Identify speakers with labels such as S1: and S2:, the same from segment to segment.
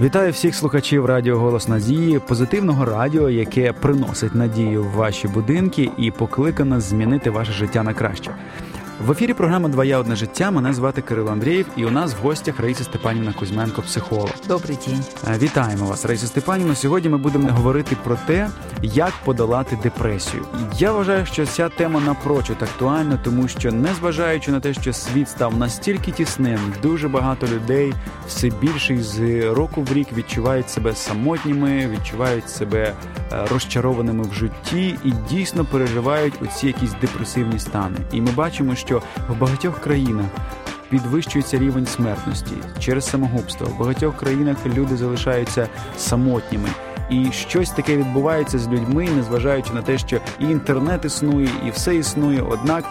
S1: Вітаю всіх слухачів Радіо Голос Надії, позитивного радіо, яке приносить надію в ваші будинки і покликано змінити ваше життя на краще. В ефірі програма Двоя одне життя. Мене звати Кирило Андрієв, і у нас в гостях Раїса Степанівна Кузьменко, психолог.
S2: Добрий день.
S1: Е, Вітаємо вас, Раїса Степанівна. Сьогодні ми будемо говорити про те, як подолати депресію. Я вважаю, що ця тема напрочуд актуальна, тому що, незважаючи на те, що світ став настільки тісним, дуже багато людей все більше з року в рік відчувають себе самотніми, відчувають себе е, розчарованими в житті і дійсно переживають оці якісь депресивні стани. І ми бачимо, що в багатьох країнах підвищується рівень смертності через самогубство. В багатьох країнах люди залишаються самотніми. І щось таке відбувається з людьми, незважаючи на те, що і інтернет існує, і все існує, однак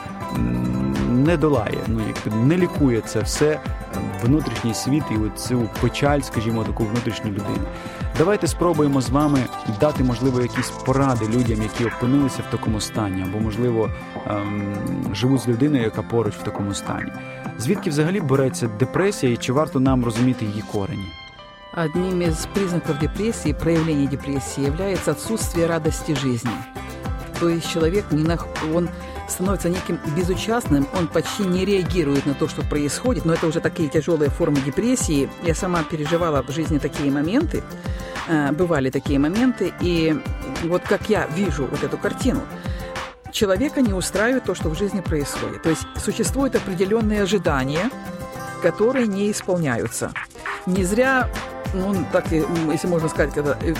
S1: не долає, ну як не лікує це все е, внутрішній світ і цю печаль, скажімо, таку внутрішню людину. Давайте спробуємо з вами дати, можливо, якісь поради людям, які опинилися в такому стані, або, можливо, ем, живуть з людиною, яка поруч в такому стані. Звідки взагалі береться депресія, і чи варто нам розуміти її корені?
S2: Одним из признаков депрессии, проявления депрессии является отсутствие радости жизни. То есть человек не нах... он становится неким безучастным, он почти не реагирует на то, что происходит, но это уже такие тяжелые формы депрессии. Я сама переживала в жизни такие моменты, э, бывали такие моменты, и вот как я вижу вот эту картину, человека не устраивает то, что в жизни происходит. То есть существуют определенные ожидания, которые не исполняются. Не зря, ну, так, если можно сказать, когда э,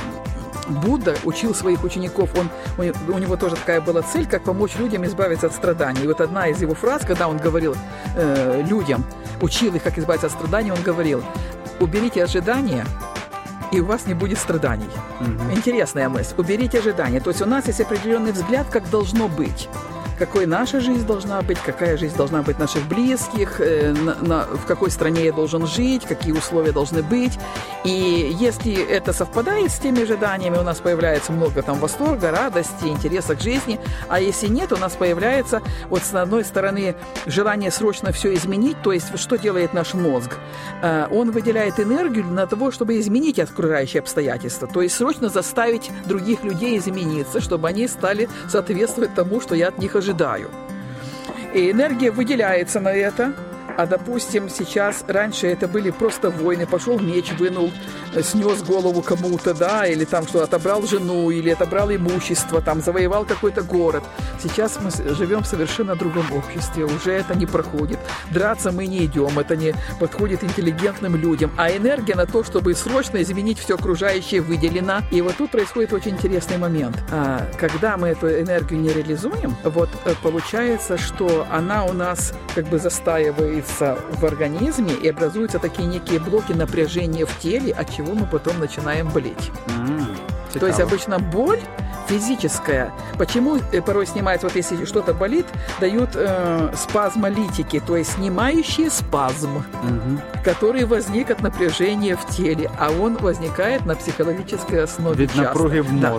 S2: Будда учил своих учеников, он, у, него тоже такая была цель, как помочь людям избавиться от страданий. И вот одна из его фраз, когда он говорил э, людям, учил их, как избавиться от страданий, он говорил, уберите ожидания, и у вас не будет страданий. Интересная мысль. Уберите ожидания. То есть у нас есть определенный взгляд, как должно быть. Какой наша жизнь должна быть, какая жизнь должна быть наших близких, э, на, на- в какой стране я должен жить, какие условия должны быть. И если это совпадает с теми ожиданиями, у нас появляется много там восторга, радости, интереса к жизни. А если нет, у нас появляется вот с одной стороны желание срочно все изменить, то есть что делает наш мозг? Э, Он выделяет энергию для того, чтобы изменить окружающие обстоятельства, то есть срочно заставить других людей измениться, чтобы они стали соответствовать тому, что я от них ожидаю. И энергия выделяется на это. А, допустим, сейчас раньше это были просто войны. Пошел меч, вынул, снес голову кому-то, да, или там что, отобрал жену, или отобрал имущество, там, завоевал какой-то город. Сейчас мы живем в совершенно другом обществе. Уже это не проходит. Драться мы не идем, это не подходит интеллигентным людям. А энергия на то, чтобы срочно изменить все окружающее, выделена. И вот тут происходит очень интересный момент. А, Когда мы эту энергию не реализуем, вот э, получается, что она у нас как бы застаивается в организме и образуются такие некие блоки напряжения в теле, от чего мы потом начинаем болеть.
S1: М,
S2: То есть обычно боль физическая. Почему э, порой снимается, вот если что-то болит, дают э, спазмолитики, то есть снимающие спазм,
S1: Мгм.
S2: который возник от напряжения в теле, а он возникает на психологической основе.
S1: від
S2: часто.
S1: напруги в
S2: Да.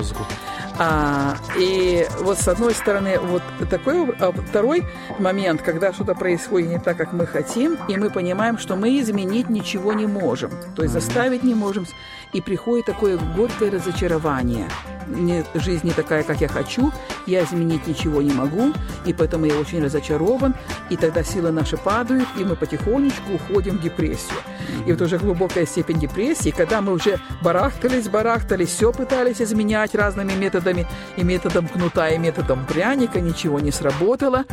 S2: А, и вот с одной стороны, вот такой, а второй момент, когда что-то происходит не так, как мы хотим, и мы понимаем, что мы изменить ничего не можем, то есть заставить не можем, и приходит такое горькое разочарование. Не, жизнь не такая, как я хочу, я изменить ничего не могу, и поэтому я очень разочарован, и тогда силы наши падают, и мы потихонечку уходим в депрессию. И вот уже глубокая степень депрессии, когда мы уже барахтались, барахтались, все пытались изменять разными методами, и методом кнута, и методом пряника, ничего не сработало.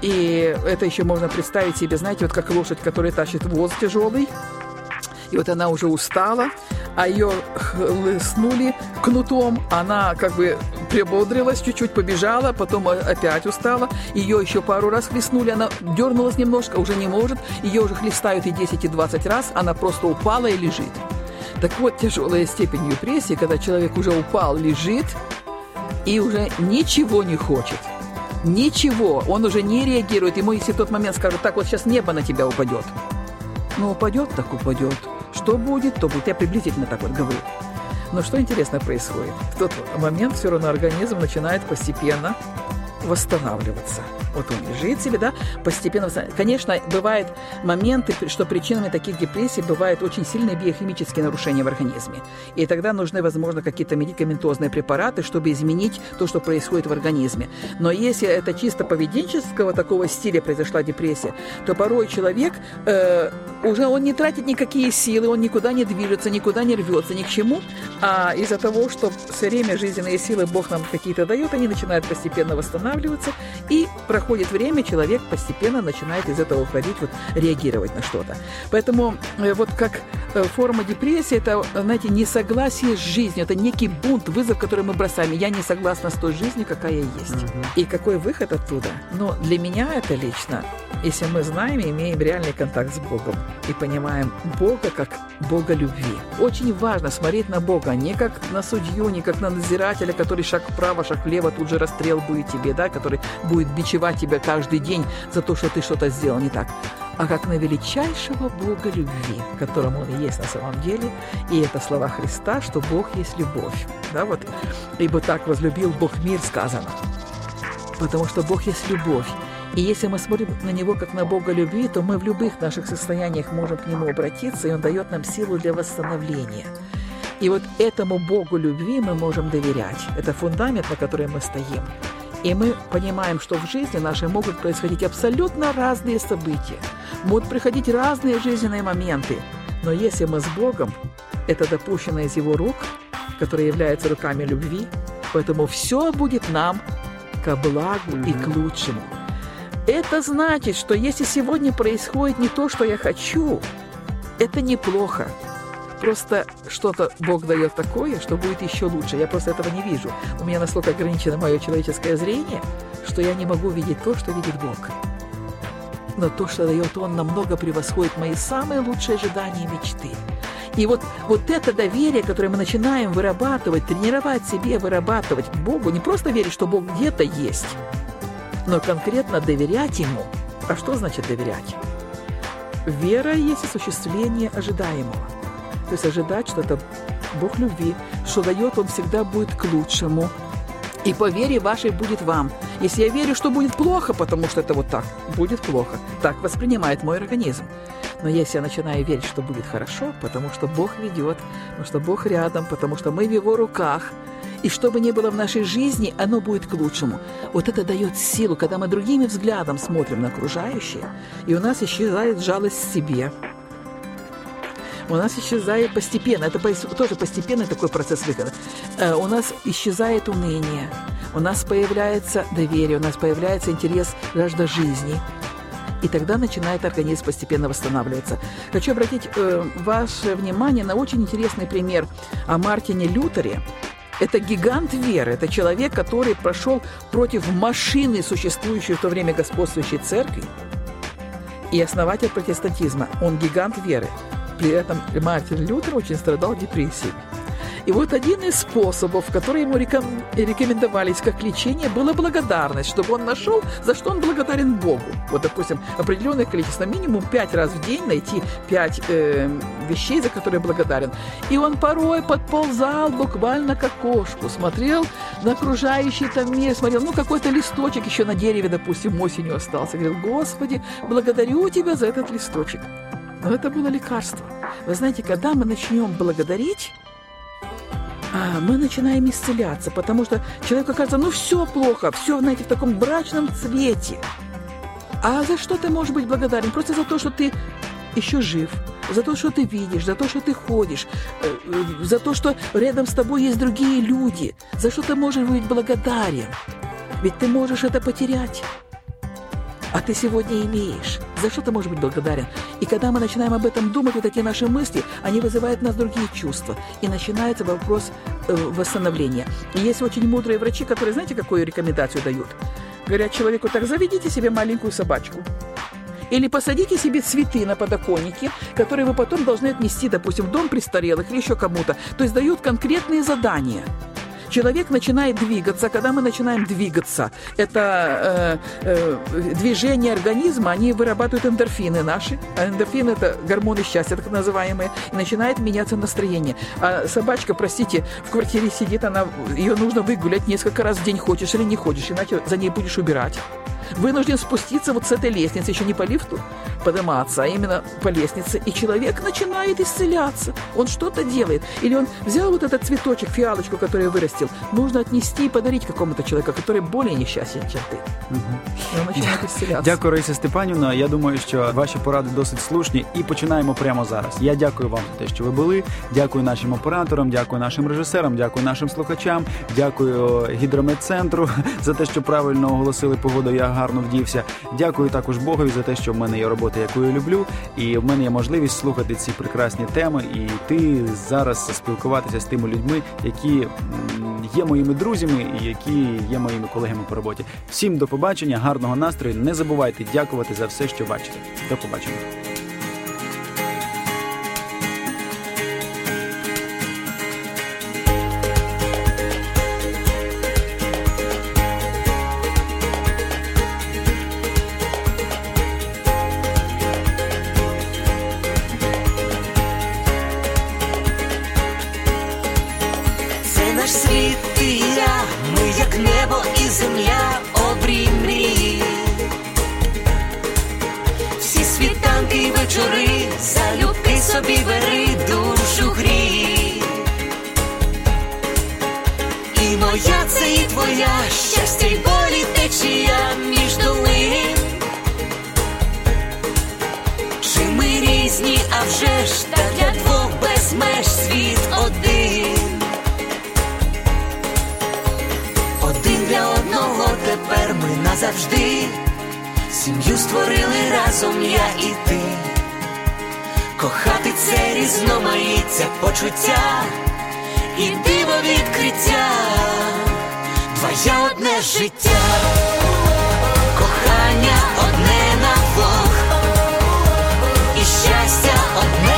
S2: И это еще можно представить себе, знаете, вот как лошадь, которая тащит воз тяжелый, и вот она уже устала, а ее хлестнули кнутом, она как бы прибодрилась, чуть-чуть побежала, потом опять устала, ее еще пару раз хлестнули, она дернулась немножко, уже не может, ее уже хлестают и 10, и 20 раз, она просто упала и лежит. Так вот, тяжелая степень депрессии, когда человек уже упал, лежит и уже ничего не хочет. Ничего, он уже не реагирует. Ему, если в тот момент скажут, так вот сейчас небо на тебя упадет. Ну, упадет, так упадет. Что будет, то будет. Я приблизительно так вот говорю. Но что интересно происходит? В тот момент все равно организм начинает постепенно восстанавливаться. Вот он лежит себе, да, постепенно... Конечно, бывают моменты, что причинами таких депрессий бывают очень сильные биохимические нарушения в организме. И тогда нужны, возможно, какие-то медикаментозные препараты, чтобы изменить то, что происходит в организме. Но если это чисто поведенческого такого стиля произошла депрессия, то порой человек э, уже он не тратит никакие силы, он никуда не движется, никуда не рвется, ни к чему. А из-за того, что все время жизненные силы Бог нам какие-то дает, они начинают постепенно восстанавливаться, и проходит время, человек постепенно начинает из этого уходить, вот реагировать на что-то. Поэтому э, вот как э, форма депрессии, это, знаете, несогласие с жизнью, это некий бунт, вызов, который мы бросаем. Я не согласна с той жизнью, какая есть. Угу. И какой выход оттуда? Но для меня это лично, если мы знаем и имеем реальный контакт с Богом и понимаем Бога как Бога любви. Очень важно смотреть на Бога не как на судью, не как на надзирателя, который шаг вправо, шаг влево, тут же расстрел будет тебе, да, который будет бичевать тебя каждый день за то, что ты что-то сделал не так а как на величайшего Бога любви, которым Он и есть на самом деле. И это слова Христа, что Бог есть любовь. Да, вот, «Ибо так возлюбил Бог мир» сказано. Потому что Бог есть любовь. И если мы смотрим на Него как на Бога любви, то мы в любых наших состояниях можем к Нему обратиться, и Он дает нам силу для восстановления. И вот этому Богу любви мы можем доверять. Это фундамент, на котором мы стоим. И мы понимаем, что в жизни нашей могут происходить абсолютно разные события, могут приходить разные жизненные моменты. Но если мы с Богом, это допущено из Его рук, которые являются руками любви, поэтому все будет нам ко благу и к лучшему. Это значит, что если сегодня происходит не то, что я хочу, это неплохо. Просто что-то Бог дает такое, что будет еще лучше. Я просто этого не вижу. У меня настолько ограничено мое человеческое зрение, что я не могу видеть то, что видит Бог. Но то, что дает Он, намного превосходит мои самые лучшие ожидания и мечты. И вот, вот это доверие, которое мы начинаем вырабатывать, тренировать себе, вырабатывать к Богу, не просто верить, что Бог где-то есть, но конкретно доверять Ему. А что значит доверять? Вера есть осуществление ожидаемого. То есть ожидать, что это Бог любви, что дает Он всегда будет к лучшему. И по вере вашей будет вам. Если я верю, что будет плохо, потому что это вот так, будет плохо. Так воспринимает мой организм. Но если я начинаю верить, что будет хорошо, потому что Бог ведет, потому что Бог рядом, потому что мы в Его руках, и что бы ни было в нашей жизни, оно будет к лучшему. Вот это дает силу, когда мы другими взглядом смотрим на окружающее, и у нас исчезает жалость к себе – у нас исчезает постепенно, это тоже постепенный такой процесс выхода, э, у нас исчезает уныние, у нас появляется доверие, у нас появляется интерес жажда жизни, и тогда начинает организм постепенно восстанавливаться. Хочу обратить э, ваше внимание на очень интересный пример о Мартине Лютере. Это гигант веры, это человек, который прошел против машины, существующей в то время господствующей церкви, и основатель протестантизма. Он гигант веры. При этом Мартин Лютер очень страдал депрессией. И вот один из способов, которые ему рекомендовались как лечение, была благодарность, чтобы он нашел, за что он благодарен Богу. Вот, допустим, определенное количество, минимум пять раз в день найти пять э, вещей, за которые благодарен. И он порой подползал буквально к окошку, смотрел на окружающий там мир, смотрел, ну, какой-то листочек еще на дереве, допустим, осенью остался. Говорил, Господи, благодарю Тебя за этот листочек. Но это было лекарство. Вы знаете, когда мы начнем благодарить, а, мы начинаем исцеляться, потому что человеку кажется, ну все плохо, все, знаете, в таком брачном цвете. А за что ты можешь быть благодарен? Просто за то, что ты еще жив, за то, что ты видишь, за то, что ты ходишь, э, за то, что рядом с тобой есть другие люди, за что ты можешь быть благодарен. Ведь ты можешь это потерять а ты сегодня имеешь. За что ты можешь быть благодарен? И когда мы начинаем об этом думать, вот эти наши мысли, они вызывают в нас другие чувства. И начинается вопрос э, восстановления. И есть очень мудрые врачи, которые, знаете, какую рекомендацию дают? Говорят человеку, так заведите себе маленькую собачку. Или посадите себе цветы на подоконнике, которые вы потом должны отнести, допустим, в дом престарелых или еще кому-то. То есть дают конкретные задания – Человек начинает двигаться, когда мы начинаем двигаться, это э, э, движение организма, они вырабатывают эндорфины наши, а эндорфины это гормоны счастья, так называемые, и начинает меняться настроение. А собачка, простите, в квартире сидит, она, ее нужно выгулять несколько раз в день, хочешь или не хочешь, иначе за ней будешь убирать. вынужден спуститься вот с этой лестницы, еще не по лифту подниматься, а именно по лестнице, и человек начинает исцеляться. Он что-то делает. Или он взял вот этот цветочек, фиалочку, который вырастил, нужно отнести и подарить какому-то человеку, который более несчастен, чем ты. Угу. Он начинает исцеляться.
S1: Дякую, Раїса Степанівна. Я думаю, що ваші поради досить слушні, і починаємо прямо зараз. Я дякую вам за те, що ви були. Дякую нашим операторам, дякую нашим режисерам, дякую нашим слухачам, дякую гідрометцентру за те, що правильно оголосили погоду. Я гарно вдівся. Дякую також Богові за те, що в мене є робота, яку я люблю, і в мене є можливість слухати ці прекрасні теми і йти зараз спілкуватися з тими людьми, які є моїми друзями і які є моїми колегами по роботі. Всім до побачення, гарного настрою. Не забувайте дякувати за все, що бачите. До побачення.
S3: твоя, щастя й болі течія між долин. Чи ми різні, а вже ж та для двох безмеж світ один, один для одного тепер ми назавжди, сім'ю створили разом я і ти, кохати це різноманіття почуття. І диво відкриття. Твоє одне життя, кохання одне на двох, і щастя одне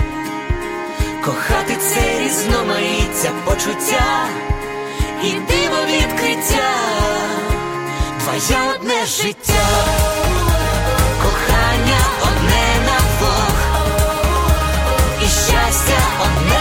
S3: кохати це різноманіття почуття і диво відкриття, твоє одне життя, кохання одне на двох, і щастя одне.